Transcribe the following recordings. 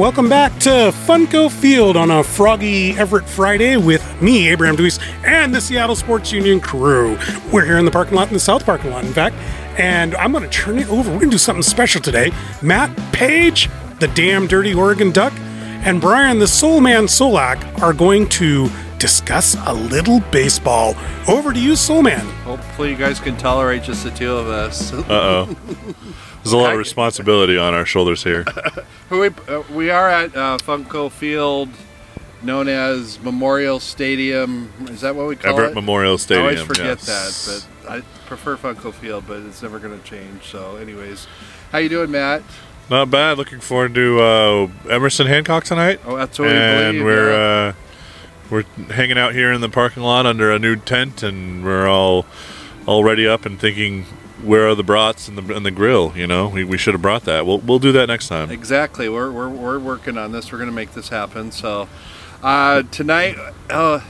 Welcome back to Funko Field on a froggy Everett Friday with me, Abraham Deweese, and the Seattle Sports Union crew. We're here in the parking lot, in the south parking lot, in fact, and I'm going to turn it over. We're going to do something special today. Matt Paige, the damn dirty Oregon Duck, and Brian, the Soul Man Solack, are going to discuss a little baseball. Over to you, Soul Man. Hopefully, you guys can tolerate just the two of us. Uh oh. There's a lot of responsibility on our shoulders here. we, uh, we are at uh, Funko Field, known as Memorial Stadium. Is that what we call it? Everett it? Memorial Stadium. I always forget yes. that, but I prefer Funko Field, but it's never going to change. So, anyways, how you doing, Matt? Not bad. Looking forward to uh, Emerson Hancock tonight. Oh, that's what we believe. and we're yeah. uh, we're hanging out here in the parking lot under a new tent, and we're all all ready up and thinking, where are the brats and the and the grill? You know, we, we should have brought that. We'll we'll do that next time. Exactly. We're, we're, we're working on this. We're going to make this happen. So, uh, tonight, uh,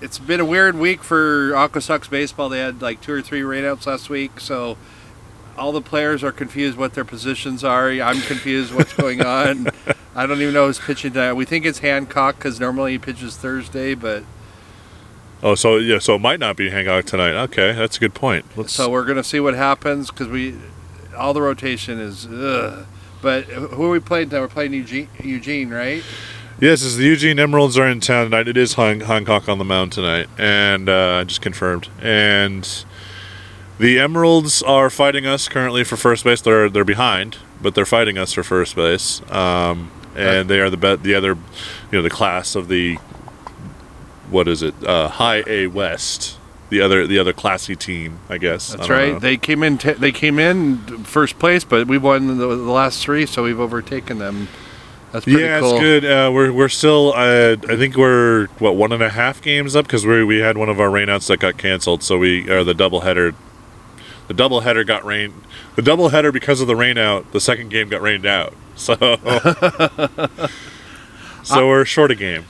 it's been a weird week for Aqua Sox baseball. They had like two or three rainouts last week. So, all the players are confused what their positions are. I'm confused what's going on. I don't even know who's pitching tonight. We think it's Hancock because normally he pitches Thursday, but Oh, so yeah, so it might not be Hancock tonight. Okay, that's a good point. Let's, so we're going to see what happens because we all the rotation is. Ugh. But who are we playing tonight? We're playing Eugene, Eugene right? Yes, the Eugene Emeralds are in town tonight. It is Han- Hancock on the mound tonight, and uh, just confirmed. And the Emeralds are fighting us currently for first base. They're they're behind, but they're fighting us for first base. Um, and they are the bet the other, you know, the class of the what is it? Uh, High A West. The other the other classy team, I guess. That's don't right. know. They came in. They came in first place, but we won the, the last three, so we've overtaken them. That's pretty yeah, cool. it's good. Uh, we're we're still. Uh, I think we're what one and a half games up because we we had one of our rainouts that got canceled. So we are the double header. The double header got rain. The double header because of the rainout. The second game got rained out. So so we're short a game.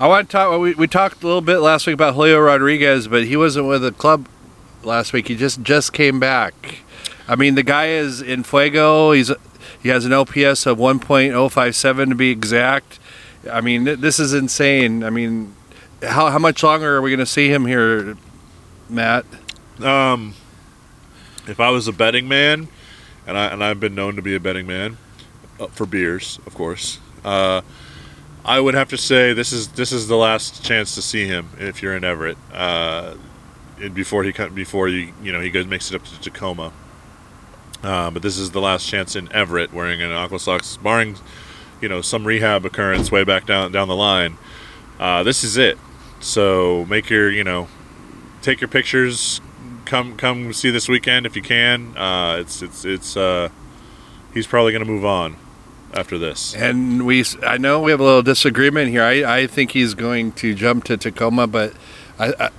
I want to talk. We, we talked a little bit last week about Julio Rodriguez, but he wasn't with the club last week. He just just came back. I mean, the guy is in fuego. He's he has an OPS of 1.057 to be exact. I mean, th- this is insane. I mean, how how much longer are we going to see him here, Matt? Um, if I was a betting man, and I and I've been known to be a betting man uh, for beers, of course. Uh, I would have to say this is this is the last chance to see him if you're in Everett. Uh, before he before you you know he goes makes it up to Tacoma. Uh, but this is the last chance in Everett wearing an Aqua Sox, barring you know some rehab occurrence way back down down the line. Uh, this is it. So make your you know take your pictures. Come come see this weekend if you can. Uh, it's it's it's uh, he's probably going to move on after this. And we, I know we have a little disagreement here. I, I think he's going to jump to Tacoma, but I, I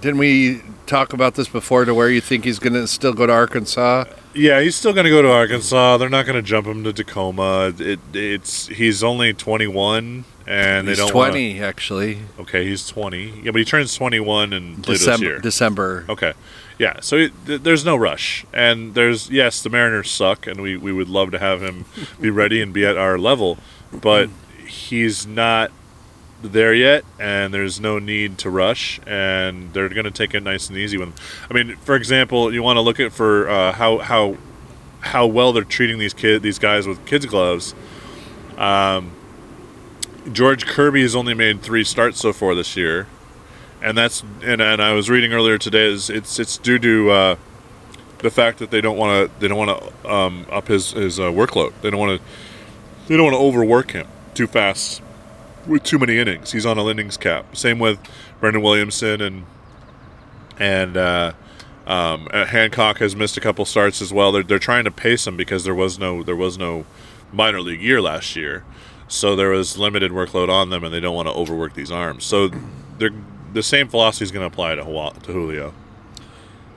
didn't we talk about this before to where you think he's going to still go to Arkansas? Yeah, he's still going to go to Arkansas. They're not going to jump him to Tacoma. It, it's he's only 21, and he's they don't 20 wanna- actually. okay, he's 20. Yeah, but he turns 21 in later this December. year. December. Okay. Yeah, so it, th- there's no rush. And there's, yes, the Mariners suck, and we, we would love to have him be ready and be at our level, but he's not there yet, and there's no need to rush, and they're going to take it nice and easy with him. I mean, for example, you want to look at for uh, how, how, how well they're treating these kid these guys with kids gloves. Um, George Kirby has only made three starts so far this year and that's and, and I was reading earlier today is it's it's due to uh, the fact that they don't want to they don't want to um, up his his uh, workload. They don't want to they don't want to overwork him too fast with too many innings. He's on a innings cap. Same with Brandon Williamson and and uh, um, uh, Hancock has missed a couple starts as well. They're they're trying to pace him because there was no there was no minor league year last year. So there was limited workload on them, and they don't want to overwork these arms. So they're the same philosophy is going to apply to, to Julio.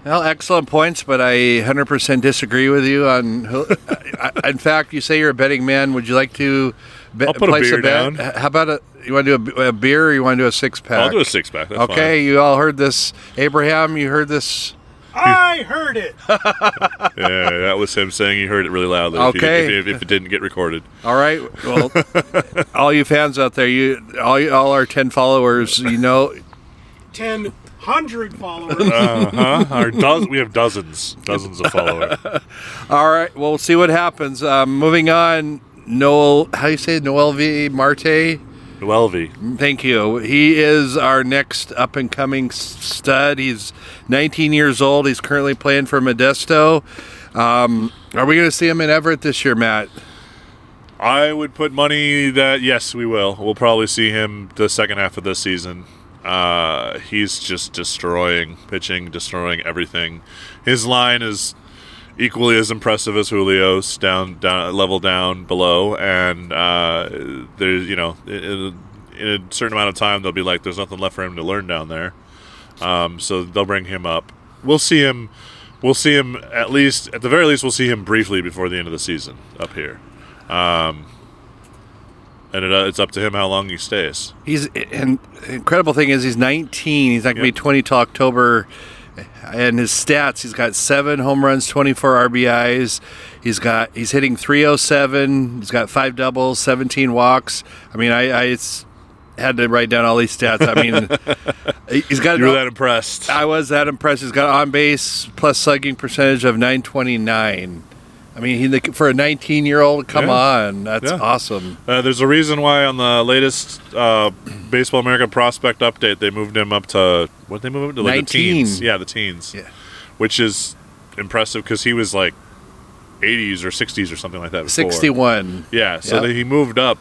Well, excellent points, but I 100% disagree with you on. I- I- In fact, you say you're a betting man. Would you like to be, I'll put a place beer bet? down. How about a? You want to do a, a beer, or you want to do a six pack? I'll do a six pack. That's okay, fine. you all heard this, Abraham. You heard this. I heard it. yeah, that was him saying he heard it really loudly. if he- Okay. if, if it didn't get recorded. All right. Well, all you fans out there, you all you, all our ten followers, you know, Ten hundred followers. Uh huh. Our doz- we have dozens, dozens of followers. All right, well, we'll see what happens. Um, moving on, Noel, how do you say it? Noelvi Marte? Noelvi Thank you. He is our next up and coming stud. He's 19 years old. He's currently playing for Modesto. Um, are we going to see him in Everett this year, Matt? I would put money that yes, we will. We'll probably see him the second half of this season. Uh, he's just destroying pitching, destroying everything. His line is equally as impressive as Julio's down, down level down below, and uh, there's you know in, in a certain amount of time they'll be like there's nothing left for him to learn down there. Um, so they'll bring him up. We'll see him. We'll see him at least at the very least. We'll see him briefly before the end of the season up here. Um, and it, uh, it's up to him how long he stays. He's and incredible thing is he's 19. He's not going to Yep. be 20 till October. And his stats, he's got seven home runs, 24 RBIs. He's got he's hitting 307. He's got five doubles, 17 walks. I mean, I, I it's, had to write down all these stats. I mean, he's got You were that impressed. I was that impressed. He's got on base plus slugging percentage of 929. I mean, he for a 19 year old, come Yeah. on, that's Yeah. awesome. Uh, there's a reason why on the latest uh, Baseball America prospect update they moved him up to what they move him to like the 19. teens. Yeah, the teens. Yeah. Which is impressive because he was like 80s or 60s or something like that. Before. 61. Yeah, so Yep. he moved up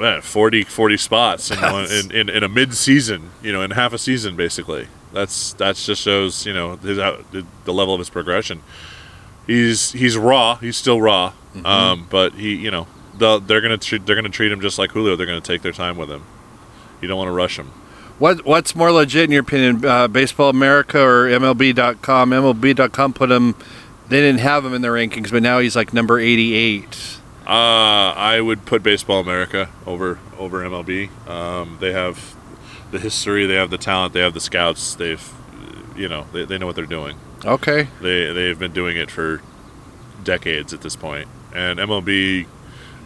eh, 40, 40 spots in, one, in, in, in a mid-season, you know, in half a season basically. That's that's just shows you know his, the, the level of his progression. He's he's raw. He's still raw, Mm-hmm. um, but he you know the, they're gonna treat, they're gonna treat him just like Julio. They're gonna take their time with him. You don't want to rush him. What What's more legit in your opinion, uh, Baseball America or MLB.com? MLB.com put him. They didn't have him in their rankings, but now he's like number 88. Uh, I would put Baseball America over over MLB. Um, they have the history, they have the talent, they have the scouts. They've you know they, they know what they're doing. Okay. They they've been doing it for decades at this point, and MLB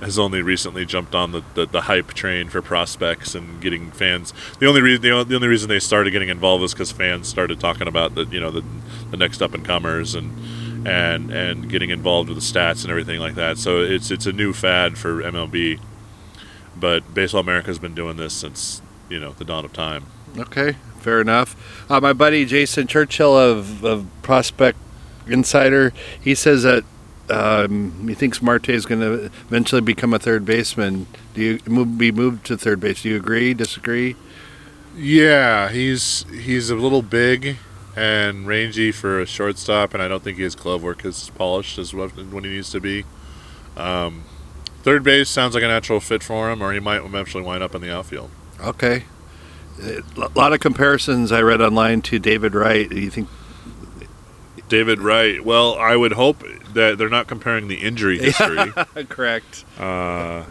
has only recently jumped on the, the, the hype train for prospects and getting fans. The only reason the, the only reason they started getting involved was because fans started talking about the you know the the next up and comers and and and getting involved with the stats and everything like that. So it's it's a new fad for MLB, but Baseball America has been doing this since you know the dawn of time. Okay. Fair enough. Uh, my buddy Jason Churchill of, of Prospect Insider, he says that um, he thinks Marte is going to eventually become a third baseman. Do you move, be moved to third base? Do you agree? Disagree? Yeah, he's he's a little big and rangy for a shortstop, and I don't think his glove work is polished as what- when he needs to be. Um, third base sounds like a natural fit for him, or he might eventually wind up in the outfield. Okay. A lot of comparisons I read online to David Wright. Do you think David Wright. Well, I would hope that they're not comparing the injury history. correct? Uh,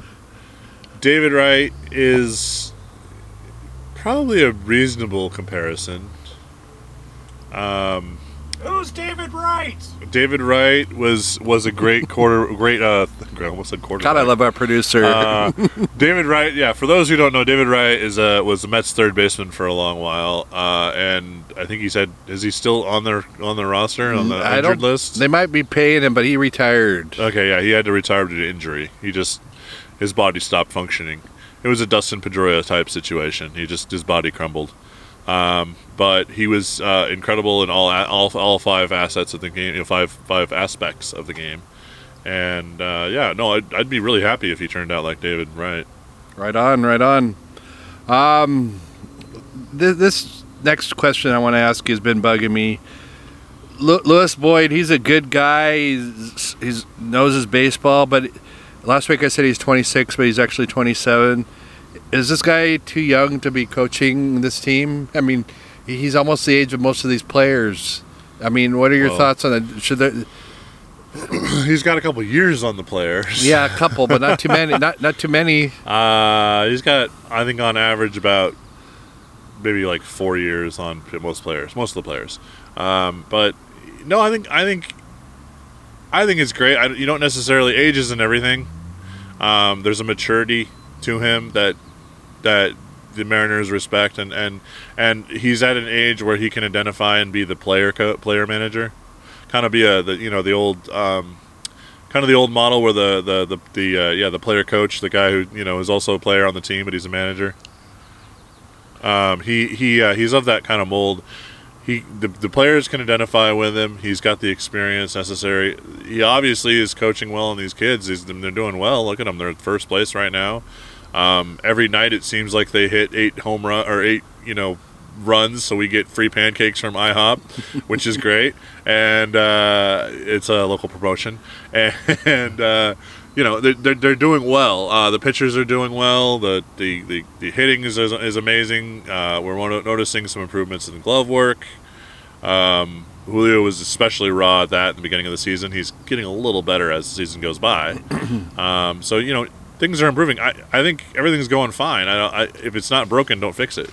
David Wright is probably a reasonable comparison. Um, Who's David Wright? David Wright was was a great quarter, great. Uh, I almost said quarter. God, I love our producer. Uh, David Wright, yeah. For those who don't know, David Wright is a was the Mets' third baseman for a long while, uh, and I think he said, is he still on their on the roster on the I injured list? They might be paying him, but he retired. Okay, yeah, he had to retire due to injury. He just his body stopped functioning. It was a Dustin Pedroia type situation. He just his body crumbled. Um, but he was uh, incredible in all all all five assets of the game, you know, five five aspects of the game. And uh, yeah, no, I'd, I'd be really happy if he turned out like David Wright. Right on, right on. Um, th- this next question I want to ask you has been bugging me. Lu Louis Boyd, he's a good guy. He's, he's knows his baseball, but last week I said he's 26, but he's actually 27. Is this guy too young to be coaching this team? I mean, he's almost the age of most of these players. I mean, what are your Well- thoughts on it? Should there? He's got a couple years on the players. Yeah, a couple, but not too many. Not not too many. Uh, he's got, I think, on average, about maybe like four years on most players, most of the players. Um, but no, I think I think I think it's great. I, you don't necessarily ages and everything. Um, there's a maturity to him that that the Mariners respect, and, and and he's at an age where he can identify and be the player co- player manager, kind of be a the you know the old um, kind of the old model where the the the, the uh, yeah the player coach, the guy who you know is also a player on the team, but he's a manager. Um, he he uh, he's of that kind of mold. He the, the players can identify with him. He's got the experience necessary. He obviously is coaching well on these kids. He's, they're doing well. Look at them; they're first place right now. Um, every night it seems like they hit eight home run or eight you know runs, so we get free pancakes from IHOP, which is great, and uh, it's a local promotion, and. Uh, you know they're, they're, they're doing well. Uh, the pitchers are doing well. The the, the, the hitting is, is amazing. Uh, we're noticing some improvements in glove work. Um, Julio was especially raw at that in the beginning of the season. He's getting a little better as the season goes by. Um, so you know things are improving. I, I think everything's going fine. I, I, if it's not broken, don't fix it.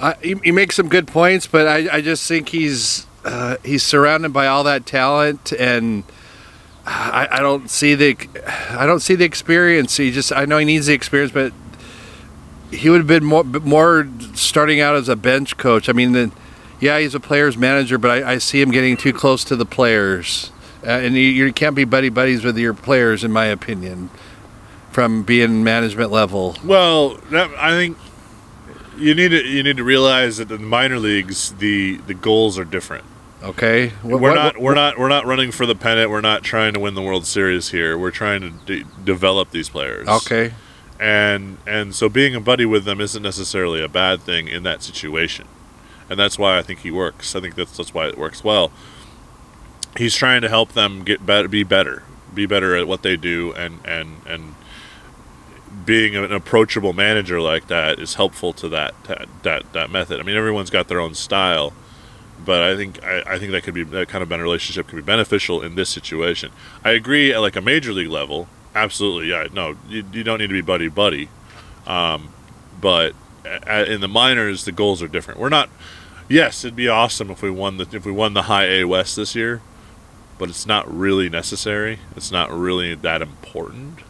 Uh, you, you make some good points, but I, I just think he's uh, he's surrounded by all that talent and I, I don't see the I don't see the experience. He just I know he needs the experience, but he would have been more more starting out as a bench coach. I mean, the, yeah, he's a player's manager, but I, I see him getting too close to the players, uh, and you, you, can't be buddy buddies with your players, in my opinion, from being management level. Well, that, I think you need to you need to realize that in the minor leagues, the the goals are different. Okay, what, we're not what, we're not we're not running for the pennant. We're not trying to win the World Series here. We're trying to de- develop these players. Okay, and and so being a buddy with them isn't necessarily a bad thing in that situation, and that's why I think he works. I think that's that's why it works well. He's trying to help them get better, be better, be better at what they do, and and and being an approachable manager like that is helpful to that that that, method. I mean, everyone's got their own style but I think I, I, think that could be that kind of better relationship could be beneficial in this situation. I agree at like a major league level, absolutely. Yeah, no, you, you don't need to be buddy buddy, um, but in the minors the goals are different. We're not. Yes, it'd be awesome if we won the if we won the High A West this year, but it's not really necessary. It's not really that important.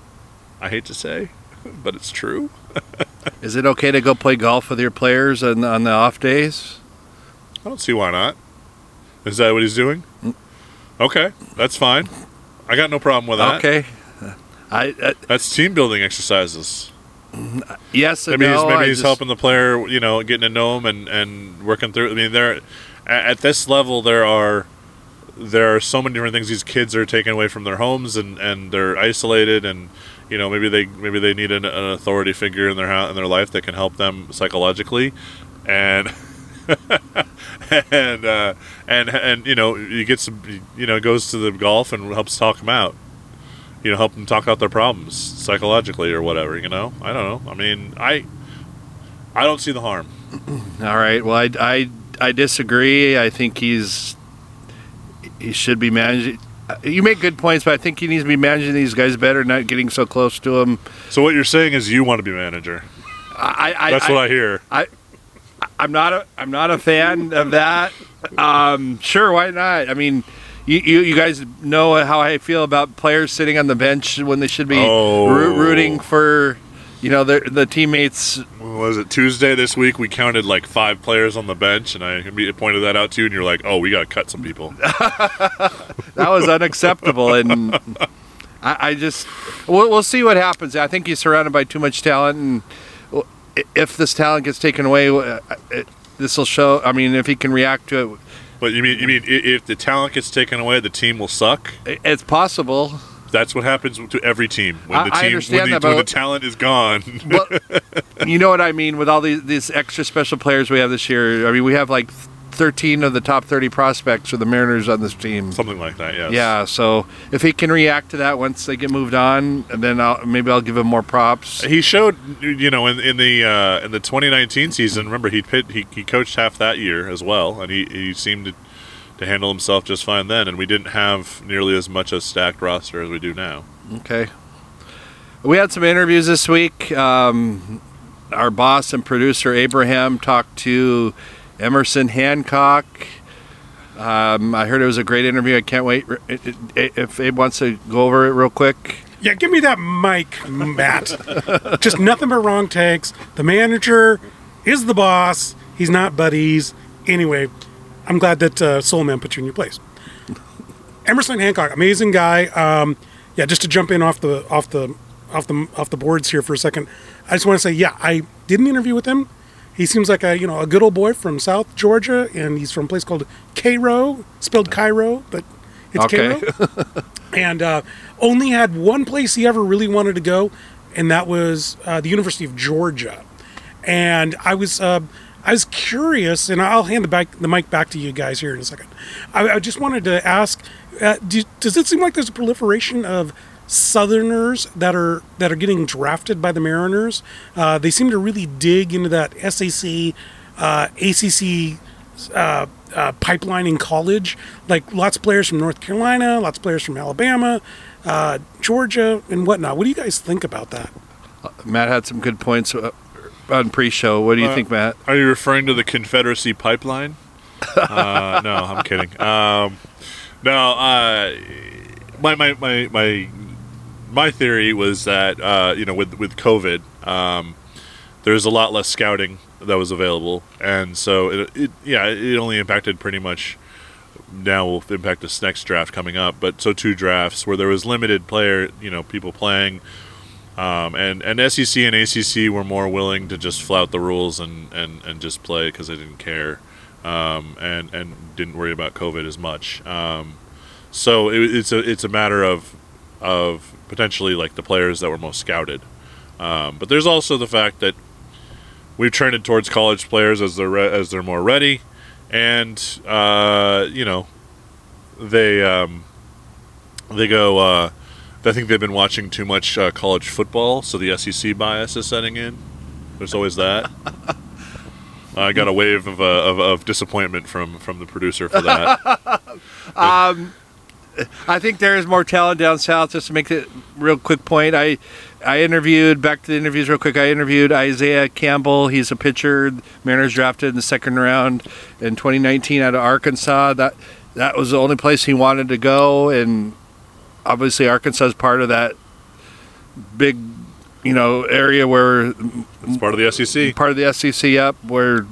I hate to say, but it's true. Is it okay to go play golf with your players on, on the off days? I don't see why not. Is that what he's doing? Mm. Okay, that's fine. I got no problem with that. Okay. I, uh, that's team building exercises. Yes, maybe no, he's maybe I he's just, helping the player, you know, getting to know him and, and working through. I mean, there at this level there are there are so many different things these kids are taken away from their homes and, and they're isolated and you know maybe they maybe they need an, an authority figure in their in their life that can help them psychologically. And and uh, and and you know he gets you know goes to the golf and helps talk them out. You know help them talk out their problems psychologically or whatever you know? I don't know. I mean i i don't see the harm. All right. Well i i, I disagree. I think he's he should be managing you make good points, but I think he needs to be managing these guys better, not getting so close to them. So what you're saying is you want to be manager. I, I That's I, what I hear. I, I'm not a I'm not a fan of that. Um, sure, why not? I mean, you, you, you guys know how I feel about players sitting on the bench when they should be oh. rooting for you know the the teammates. Was it Tuesday this week? We counted like five players on the bench, and I pointed that out to you, and you're like, "Oh, we got to cut some people." that was unacceptable, and I, I just we'll, we'll see what happens. I think he's surrounded by too much talent, and if this talent gets taken away, uh, this will show. I mean, if he can react to it. But you mean you mean if the talent gets taken away, the team will suck? It's possible. That's what happens to every team when the team when the, when the, talent is gone. well, you know what I mean with all these these extra special players we have this year. I mean, we have like 13 of the top 30 prospects for the Mariners on this team. Something like that, yes. Yeah, so if he can react to that once they get moved on, and then I'll, maybe I'll give him more props. He showed, you know, in, in the uh, in the 2019 season. Remember, he pit, he he coached half that year as well, and he, he seemed to, to handle himself just fine then. And we didn't have nearly as much a stacked roster as we do now. Okay. We had some interviews this week. Um, our boss and producer Abraham talked to Emerson Hancock. Um, I heard it was a great interview. I can't wait if Abe wants to go over it real quick. Yeah, give me that mic, Matt. Just nothing but wrong takes. The manager is the boss. He's not buddies. Anyway, I'm glad that uh, Soul Man put you in your place. Emerson Hancock, amazing guy. Um, yeah, just to jump in off the off the off the off the boards here for a second. I just want to say, yeah, I did an interview with him. He seems like a you know a good old boy from South Georgia, and he's from a place called Cairo, spelled Cairo, but it's okay. Cairo. and uh, only had one place he ever really wanted to go, and that was uh, the University of Georgia. And I was uh, I was curious, and I'll hand the back the mic back to you guys here in a second. I, I just wanted to ask: uh, do, Does it seem like there's a proliferation of Southerners that are that are getting drafted by the Mariners? Uh, they seem to really dig into that SAC, uh, ACC uh, uh, pipeline in college. Like lots of players from North Carolina, lots of players from Alabama, uh, Georgia, and whatnot. What do you guys think about that? Matt had some good points on pre-show. What do you uh, think, Matt? Are you referring to the Confederacy pipeline? uh, no, I'm kidding. Um, no, uh, my, my, my, my, my theory was that, uh, you know, with, with COVID, um, there's a lot less scouting that was available. And so, it, it, yeah, it only impacted pretty much now will impact this next draft coming up. But so two drafts where there was limited player, you know, people playing – um, and and SEC and ACC were more willing to just flout the rules and, and, and just play because they didn't care, um, and and didn't worry about COVID as much. Um, so it, it's a it's a matter of of potentially like the players that were most scouted. Um, but there's also the fact that we've trended towards college players as they're re- as they're more ready, and uh, you know they um, they go. Uh, I think they've been watching too much uh, college football, so the SEC bias is setting in. There's always that. I got a wave of, uh, of, of, disappointment from, from the producer for that. um, I think there is more talent down south. Just to make a real quick point, I I interviewed back to the interviews real quick. I interviewed Isaiah Campbell. He's a pitcher. Mariners drafted in the second round in 2019 out of Arkansas. That that was the only place he wanted to go, and obviously Arkansas is part of that big, you know, area where it's part of the SEC. Part of the SEC up where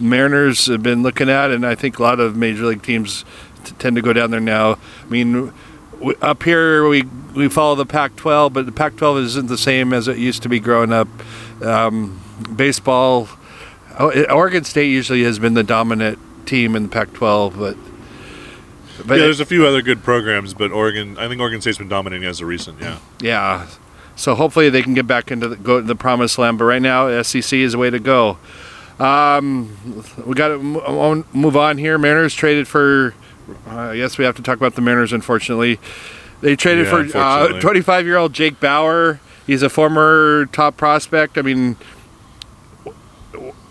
Mariners have been looking at, and I think a lot of major league teams t- tend to go down there now. I mean, w- up here we we follow the Pac-12, but the Pac-12 isn't the same as it used to be growing up. Um, baseball, Oregon State usually has been the dominant team in the Pac-12, but but yeah, there's a few other good programs, but Oregon, I think Oregon State's been dominating as a recent. Yeah. Yeah. So hopefully they can get back into the, go to the promised land. But right now, SEC is the way to go. Um, we got to move on here. Mariners traded for. Uh, I guess we have to talk about the Mariners. Unfortunately, they traded yeah, for 25 uh, year old Jake Bauer. He's a former top prospect. I mean,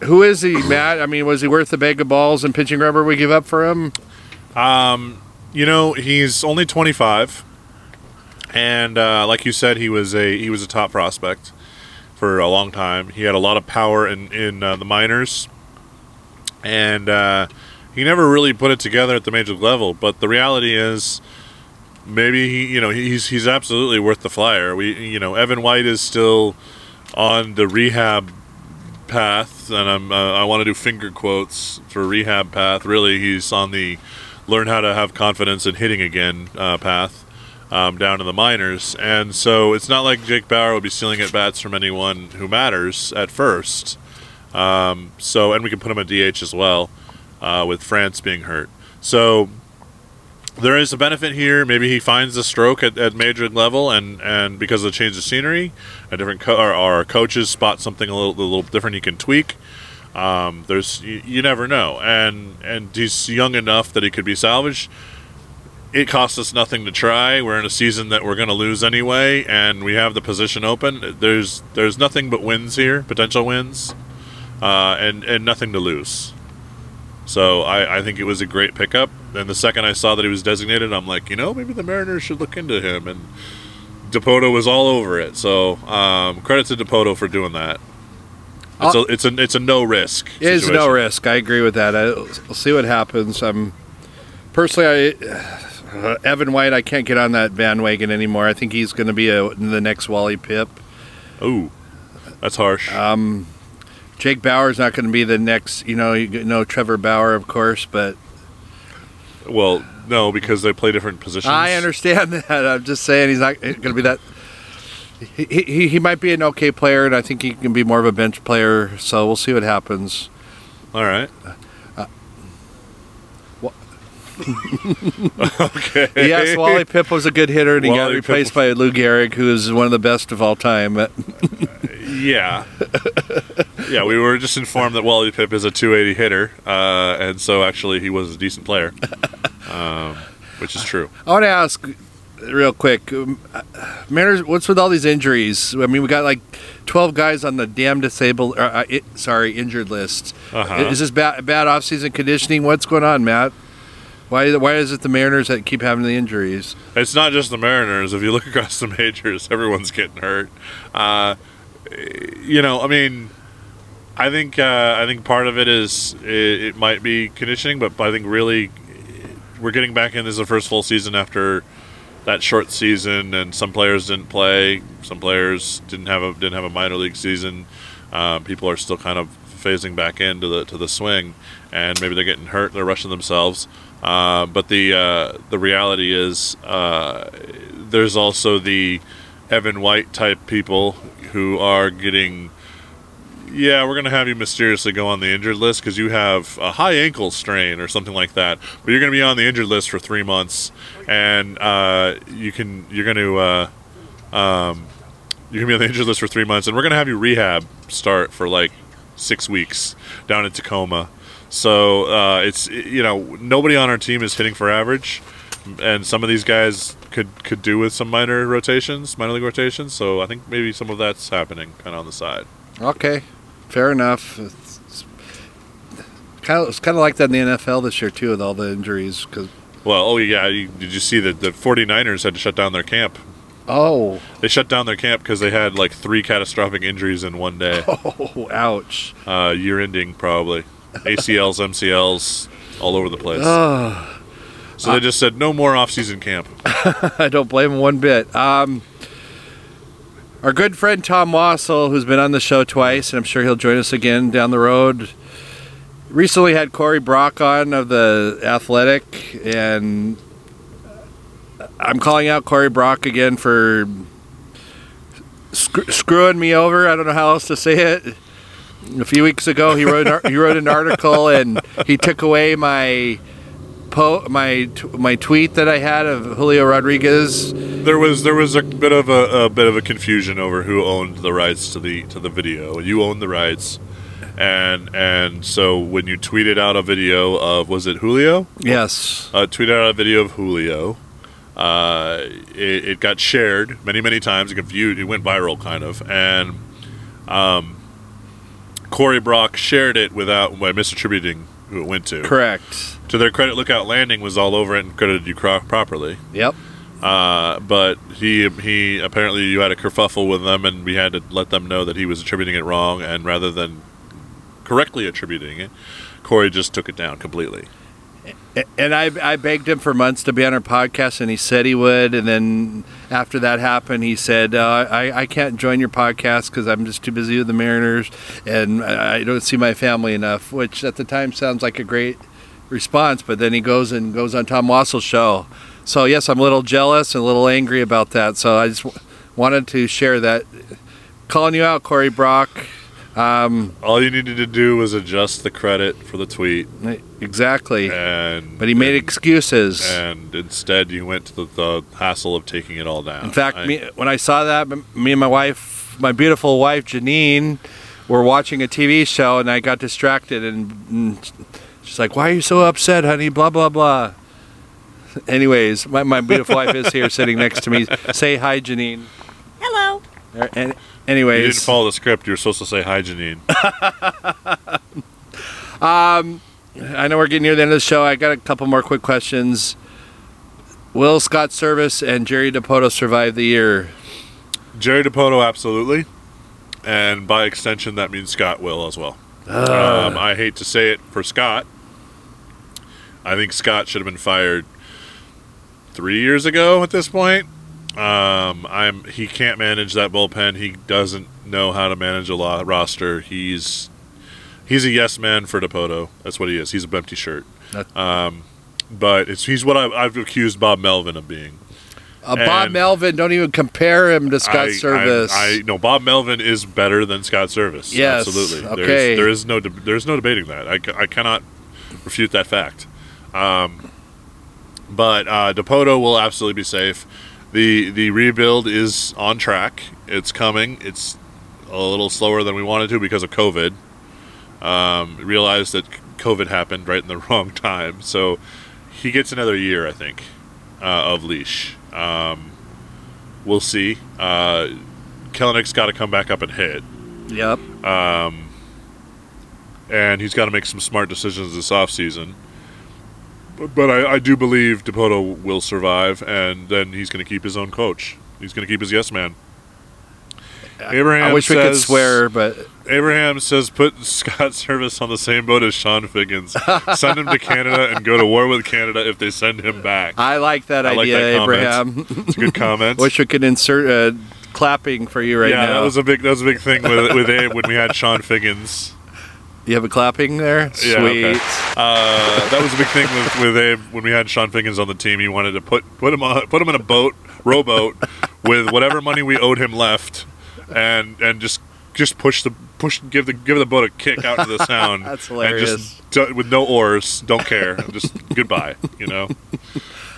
who is he, Matt? I mean, was he worth the bag of balls and pitching rubber we give up for him? Um, you know, he's only 25, and uh, like you said, he was a he was a top prospect for a long time. He had a lot of power in in uh, the minors, and uh, he never really put it together at the major level. But the reality is, maybe he, you know, he's he's absolutely worth the flyer. We, you know, Evan White is still on the rehab path, and I'm uh, I want to do finger quotes for rehab path. Really, he's on the learn how to have confidence in hitting again uh, path um, down in the minors. And so it's not like Jake Bauer will be stealing at bats from anyone who matters at first. Um, so and we can put him at DH as well uh, with France being hurt. So there is a benefit here. Maybe he finds the stroke at, at major level, and, and because of the change of scenery, a different co- or, or coaches spot something a little, a little different. He can tweak. Um, there's you, you, never know, and and he's young enough that he could be salvaged. It costs us nothing to try. We're in a season that we're going to lose anyway, and we have the position open. There's there's nothing but wins here, potential wins, uh, and and nothing to lose. So I, I think it was a great pickup. And the second I saw that he was designated, I'm like, you know, maybe the Mariners should look into him. And Dipoto was all over it. So um, credit to Dipoto for doing that. It's a it's a it's a no risk. It is no risk. I agree with that. I, we'll see what happens. I'm personally, I, uh, Evan White. I can't get on that bandwagon anymore. I think he's going to be a, the next Wally Pipp. Ooh, that's harsh. Um, Jake Bauer's not going to be the next. You know, you know Trevor Bauer, of course, but well, no, because they play different positions. I understand that. I'm just saying he's not going to be that. He, he, he might be an okay player, and I think he can be more of a bench player. So we'll see what happens. All right. Uh, okay. Yes, Wally Pipp was a good hitter, and he got Wally Pipp replaced by Lou Gehrig, who is one of the best of all time. But Yeah. yeah, we were just informed that Wally Pipp is a 280 hitter, uh, and so actually he was a decent player, um, which is true. I want to ask real quick, um, uh, Mariners, what's with all these injuries? I mean, we got like 12 guys on the damn disabled, or, uh, it, sorry, injured list. Uh-huh. Is this bad, bad off-season conditioning? What's going on, Matt? Why, why is it the Mariners that keep having the injuries? It's not just the Mariners. If you look across the majors, everyone's getting hurt. Uh, you know, I mean, I think uh, I think part of it is it, it might be conditioning, but I think really we're getting back in. This is the first full season after that short season, and some players didn't play. Some players didn't have a didn't have a minor league season. Uh, people are still kind of phasing back into the to the swing, and maybe they're getting hurt. They're rushing themselves. Uh, but the uh, the reality is, uh, there's also the Evan White type people who are getting. Yeah, we're going to have you mysteriously go on the injured list because you have a high ankle strain or something like that. But you're going to be on the injured list for three months, and uh, you can you're going to uh, um, you're going to be on the injured list for three months, and we're going to have you rehab start for like six weeks down in Tacoma. So uh, it's you know nobody on our team is hitting for average, and some of these guys could could do with some minor rotations, minor league rotations. So I think maybe some of that's happening kind of on the side. Okay, fair enough. It's, it's kind of it's kind of like that in the NFL this year too, with all the injuries. Cause Well, oh yeah, you, did you see that the 49ers had to shut down their camp? oh, They shut down their camp because they had like three catastrophic injuries in one day, oh, ouch. uh, year-ending probably, ACLs, MCLs, all over the place. So they just said no more off-season camp. I don't blame him one bit. Um, our good friend Tom Wassel, who's been on the show twice, and I'm sure he'll join us again down the road, recently had Corey Brock on of the Athletic, and I'm calling out Corey Brock again for sc- screwing me over. I don't know how else to say it. A few weeks ago, he wrote he wrote an article and he took away my po- my t- my tweet that I had of Julio Rodriguez. There was there was a bit of a, a bit of a confusion over who owned the rights to the to the video. You own the rights, and and so when you tweeted out a video of was it Julio? Yes. uh, tweeted out a video of Julio. Uh, it, it got shared many, many times. It got viewed. It went viral, kind of. And um, Corey Brock shared it without by misattributing who it went to. Correct. To their credit, Lookout Landing was all over it and credited you cro- properly. Yep. Uh, but he he apparently you had a kerfuffle with them, and we had to let them know that he was attributing it wrong. And rather than correctly attributing it, Corey just took it down completely. And I, I begged him for months to be on our podcast, and he said he would. And then after that happened, he said, uh, I, I can't join your podcast because I'm just too busy with the Mariners and I I don't see my family enough, which at the time sounds like a great response. But then he goes and goes on Tom Wassel's show. So, yes, I'm a little jealous and a little angry about that. So I just w- wanted to share that. Calling you out, Corey Brock. Um, All you needed to do was adjust the credit for the tweet, exactly. and But he made and, excuses. and instead you went to the, the hassle of taking it all down. In fact, I- me, when I saw that, me and my wife, my beautiful wife Janine, were watching a TV show, and I got distracted, and, and she's like, "Why are you so upset, honey?" Blah blah blah. Anyways, my, my beautiful wife is here, sitting next to me. Say hi, Janine. Hello. Er, And you didn't follow the script. You were supposed to say hi, Janine. I know we're getting near the end of the show. I got a couple more quick questions. Will Scott Servais and Jerry Dipoto survive the year? Jerry Dipoto, absolutely. and by extension, that means Scott will as well. Um, I hate to say it for Scott. I think Scott should have been fired three years ago. At this point, um, I'm he can't manage that bullpen. He doesn't know how to manage a lo- roster. He's he's a yes man for Dipoto. That's what he is. He's a empty shirt. Um, but it's he's what I've, I've accused Bob Melvin of being. Uh, Bob Melvin, don't even compare him to Scott I, Servais. I, I no Bob Melvin is better than Scott Servais. Yes, absolutely. okay. There's, there is no de- there's no debating that. I, I cannot refute that fact. Um, but uh, Dipoto will absolutely be safe. The The rebuild is on track. It's coming. It's a little slower than we wanted to because of COVID. Um, realized that COVID happened right in the wrong time, so he gets another year, I think, uh, of leash. Um, we'll see. Uh, Kelenic's got to come back up and hit, yep. and he's got to make some smart decisions this offseason. But, but I, I do believe Dipoto will survive, and then he's going to keep his own coach. He's going to keep his yes man. Abraham I wish we could says- swear, but Abraham says put Scott Servais on the same boat as Chone Figgins. send him to Canada and go to war with Canada if they send him back. I like that I like idea, that. Abraham. It's a good comment. I wish we could insert uh, clapping for you right yeah, now. that was a big that was a big thing with with Abe when we had Chone Figgins. You have a clapping there? Sweet. Yeah, okay. Uh, that was a big thing with, with Abe when we had Chone Figgins on the team. He wanted to put put him on, put him in a boat, rowboat, with whatever money we owed him left, and and just just push the push give the give the boat a kick out to the sound. That's hilarious. And just with no oars, don't care, just goodbye. You know.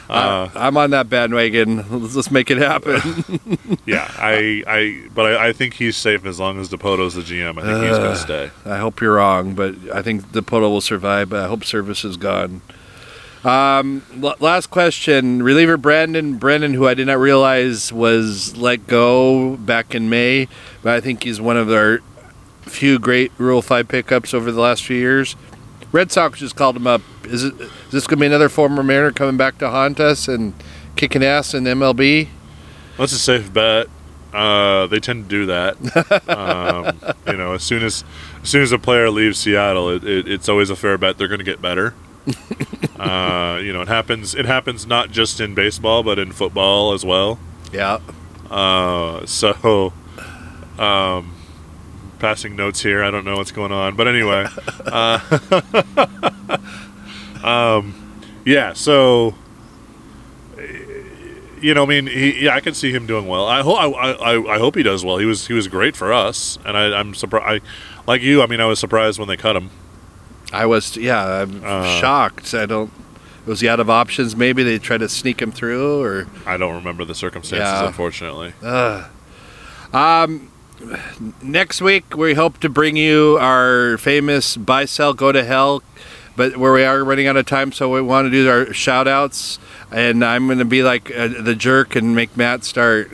Uh, I'm on that bandwagon. Let's, let's make it happen. yeah, I, I, but I, I think he's safe as long as Dipoto's the GM. I think he's going to stay. I hope you're wrong, but I think Dipoto will survive. But I hope Servais is gone. Um, l- last question: reliever Brandon Brennan, who I did not realize was let go back in May, but I think he's one of our few great Rule Five pickups over the last few years. Red Sox just called him up. Is it? Is this going to be another former Mariner coming back to haunt us and kicking ass in MLB? That's a safe bet. Uh, they tend to do that. um, you know, as soon as as soon as a player leaves Seattle, it, it, it's always a fair bet they're going to get better. uh, you know, it happens. It happens not just in baseball, but in football as well. Yeah. Uh, so, um, passing notes here. I don't know what's going on, but anyway, uh, um, yeah. So, you know, I mean, he, yeah, I can see him doing well. I hope, I, I, I hope he does well. He was, he was great for us, and I, I'm surprised. Like you, I mean, I was surprised when they cut him. I was, yeah, I'm Uh, shocked. I don't. Was he out of options? Maybe they tried to sneak him through, or I don't remember the circumstances, Yeah. unfortunately. Next week we hope to bring you our famous buy sell go to hell, but where we are running out of time, so we want to do our shout outs, and I'm going to be like uh, the jerk and make Matt start.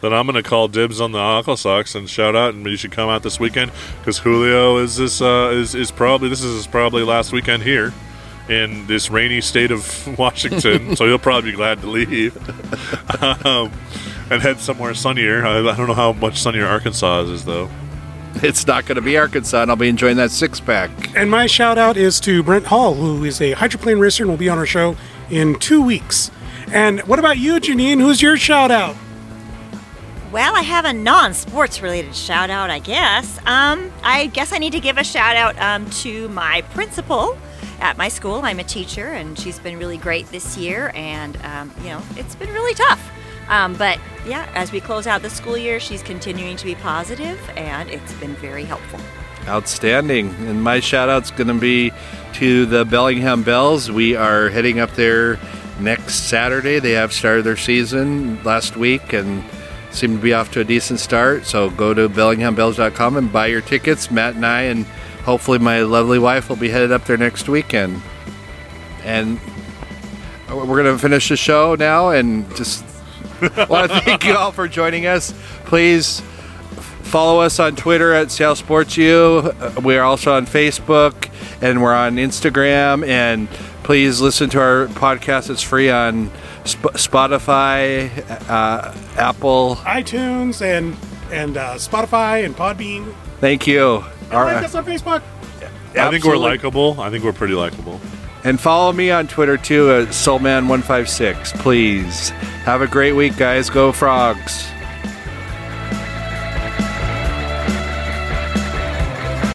Then I'm going to call dibs on the Aqua Sox and shout out, and you should come out this weekend because Julio is this uh, is is probably this is probably last weekend here in this rainy state of Washington, so he'll probably be glad to leave um, and head somewhere sunnier. I, I don't know how much sunnier Arkansas is though. It's not going to be Arkansas, and I'll be enjoying that six pack. And my shout out is to Brent Hall, who is a hydroplane racer and will be on our show in two weeks. And what about you, Janine? Who's your shout out? Well, I have a non-sports related shout out, I guess. Um, I guess I need to give a shout out um, to my principal at my school. I'm a teacher, and she's been really great this year. And um, you know, it's been really tough. Um, but yeah, as we close out the school year, she's continuing to be positive, and it's been very helpful. Outstanding. And my shout out's going to be to the Bellingham Bells. We are heading up there next Saturday. They have started their season last week and seem to be off to a decent start. So go to bellinghambells.com and buy your tickets. Matt and I, and hopefully my lovely wife, will be headed up there next weekend. And we're going to finish the show now and just want to thank you all for joining us. Please follow us on Twitter at Seattle Sports U. Uh, We are also on Facebook and we're on Instagram. And please listen to our podcast. It's free on Sp- Spotify, uh, Apple. iTunes and and uh, Spotify and Podbean. Thank you. And All like right. us on Facebook. I think we're likable. I think we're pretty likable. And follow me on Twitter too at Soulman156. Please. Have a great week, guys. Go Frogs.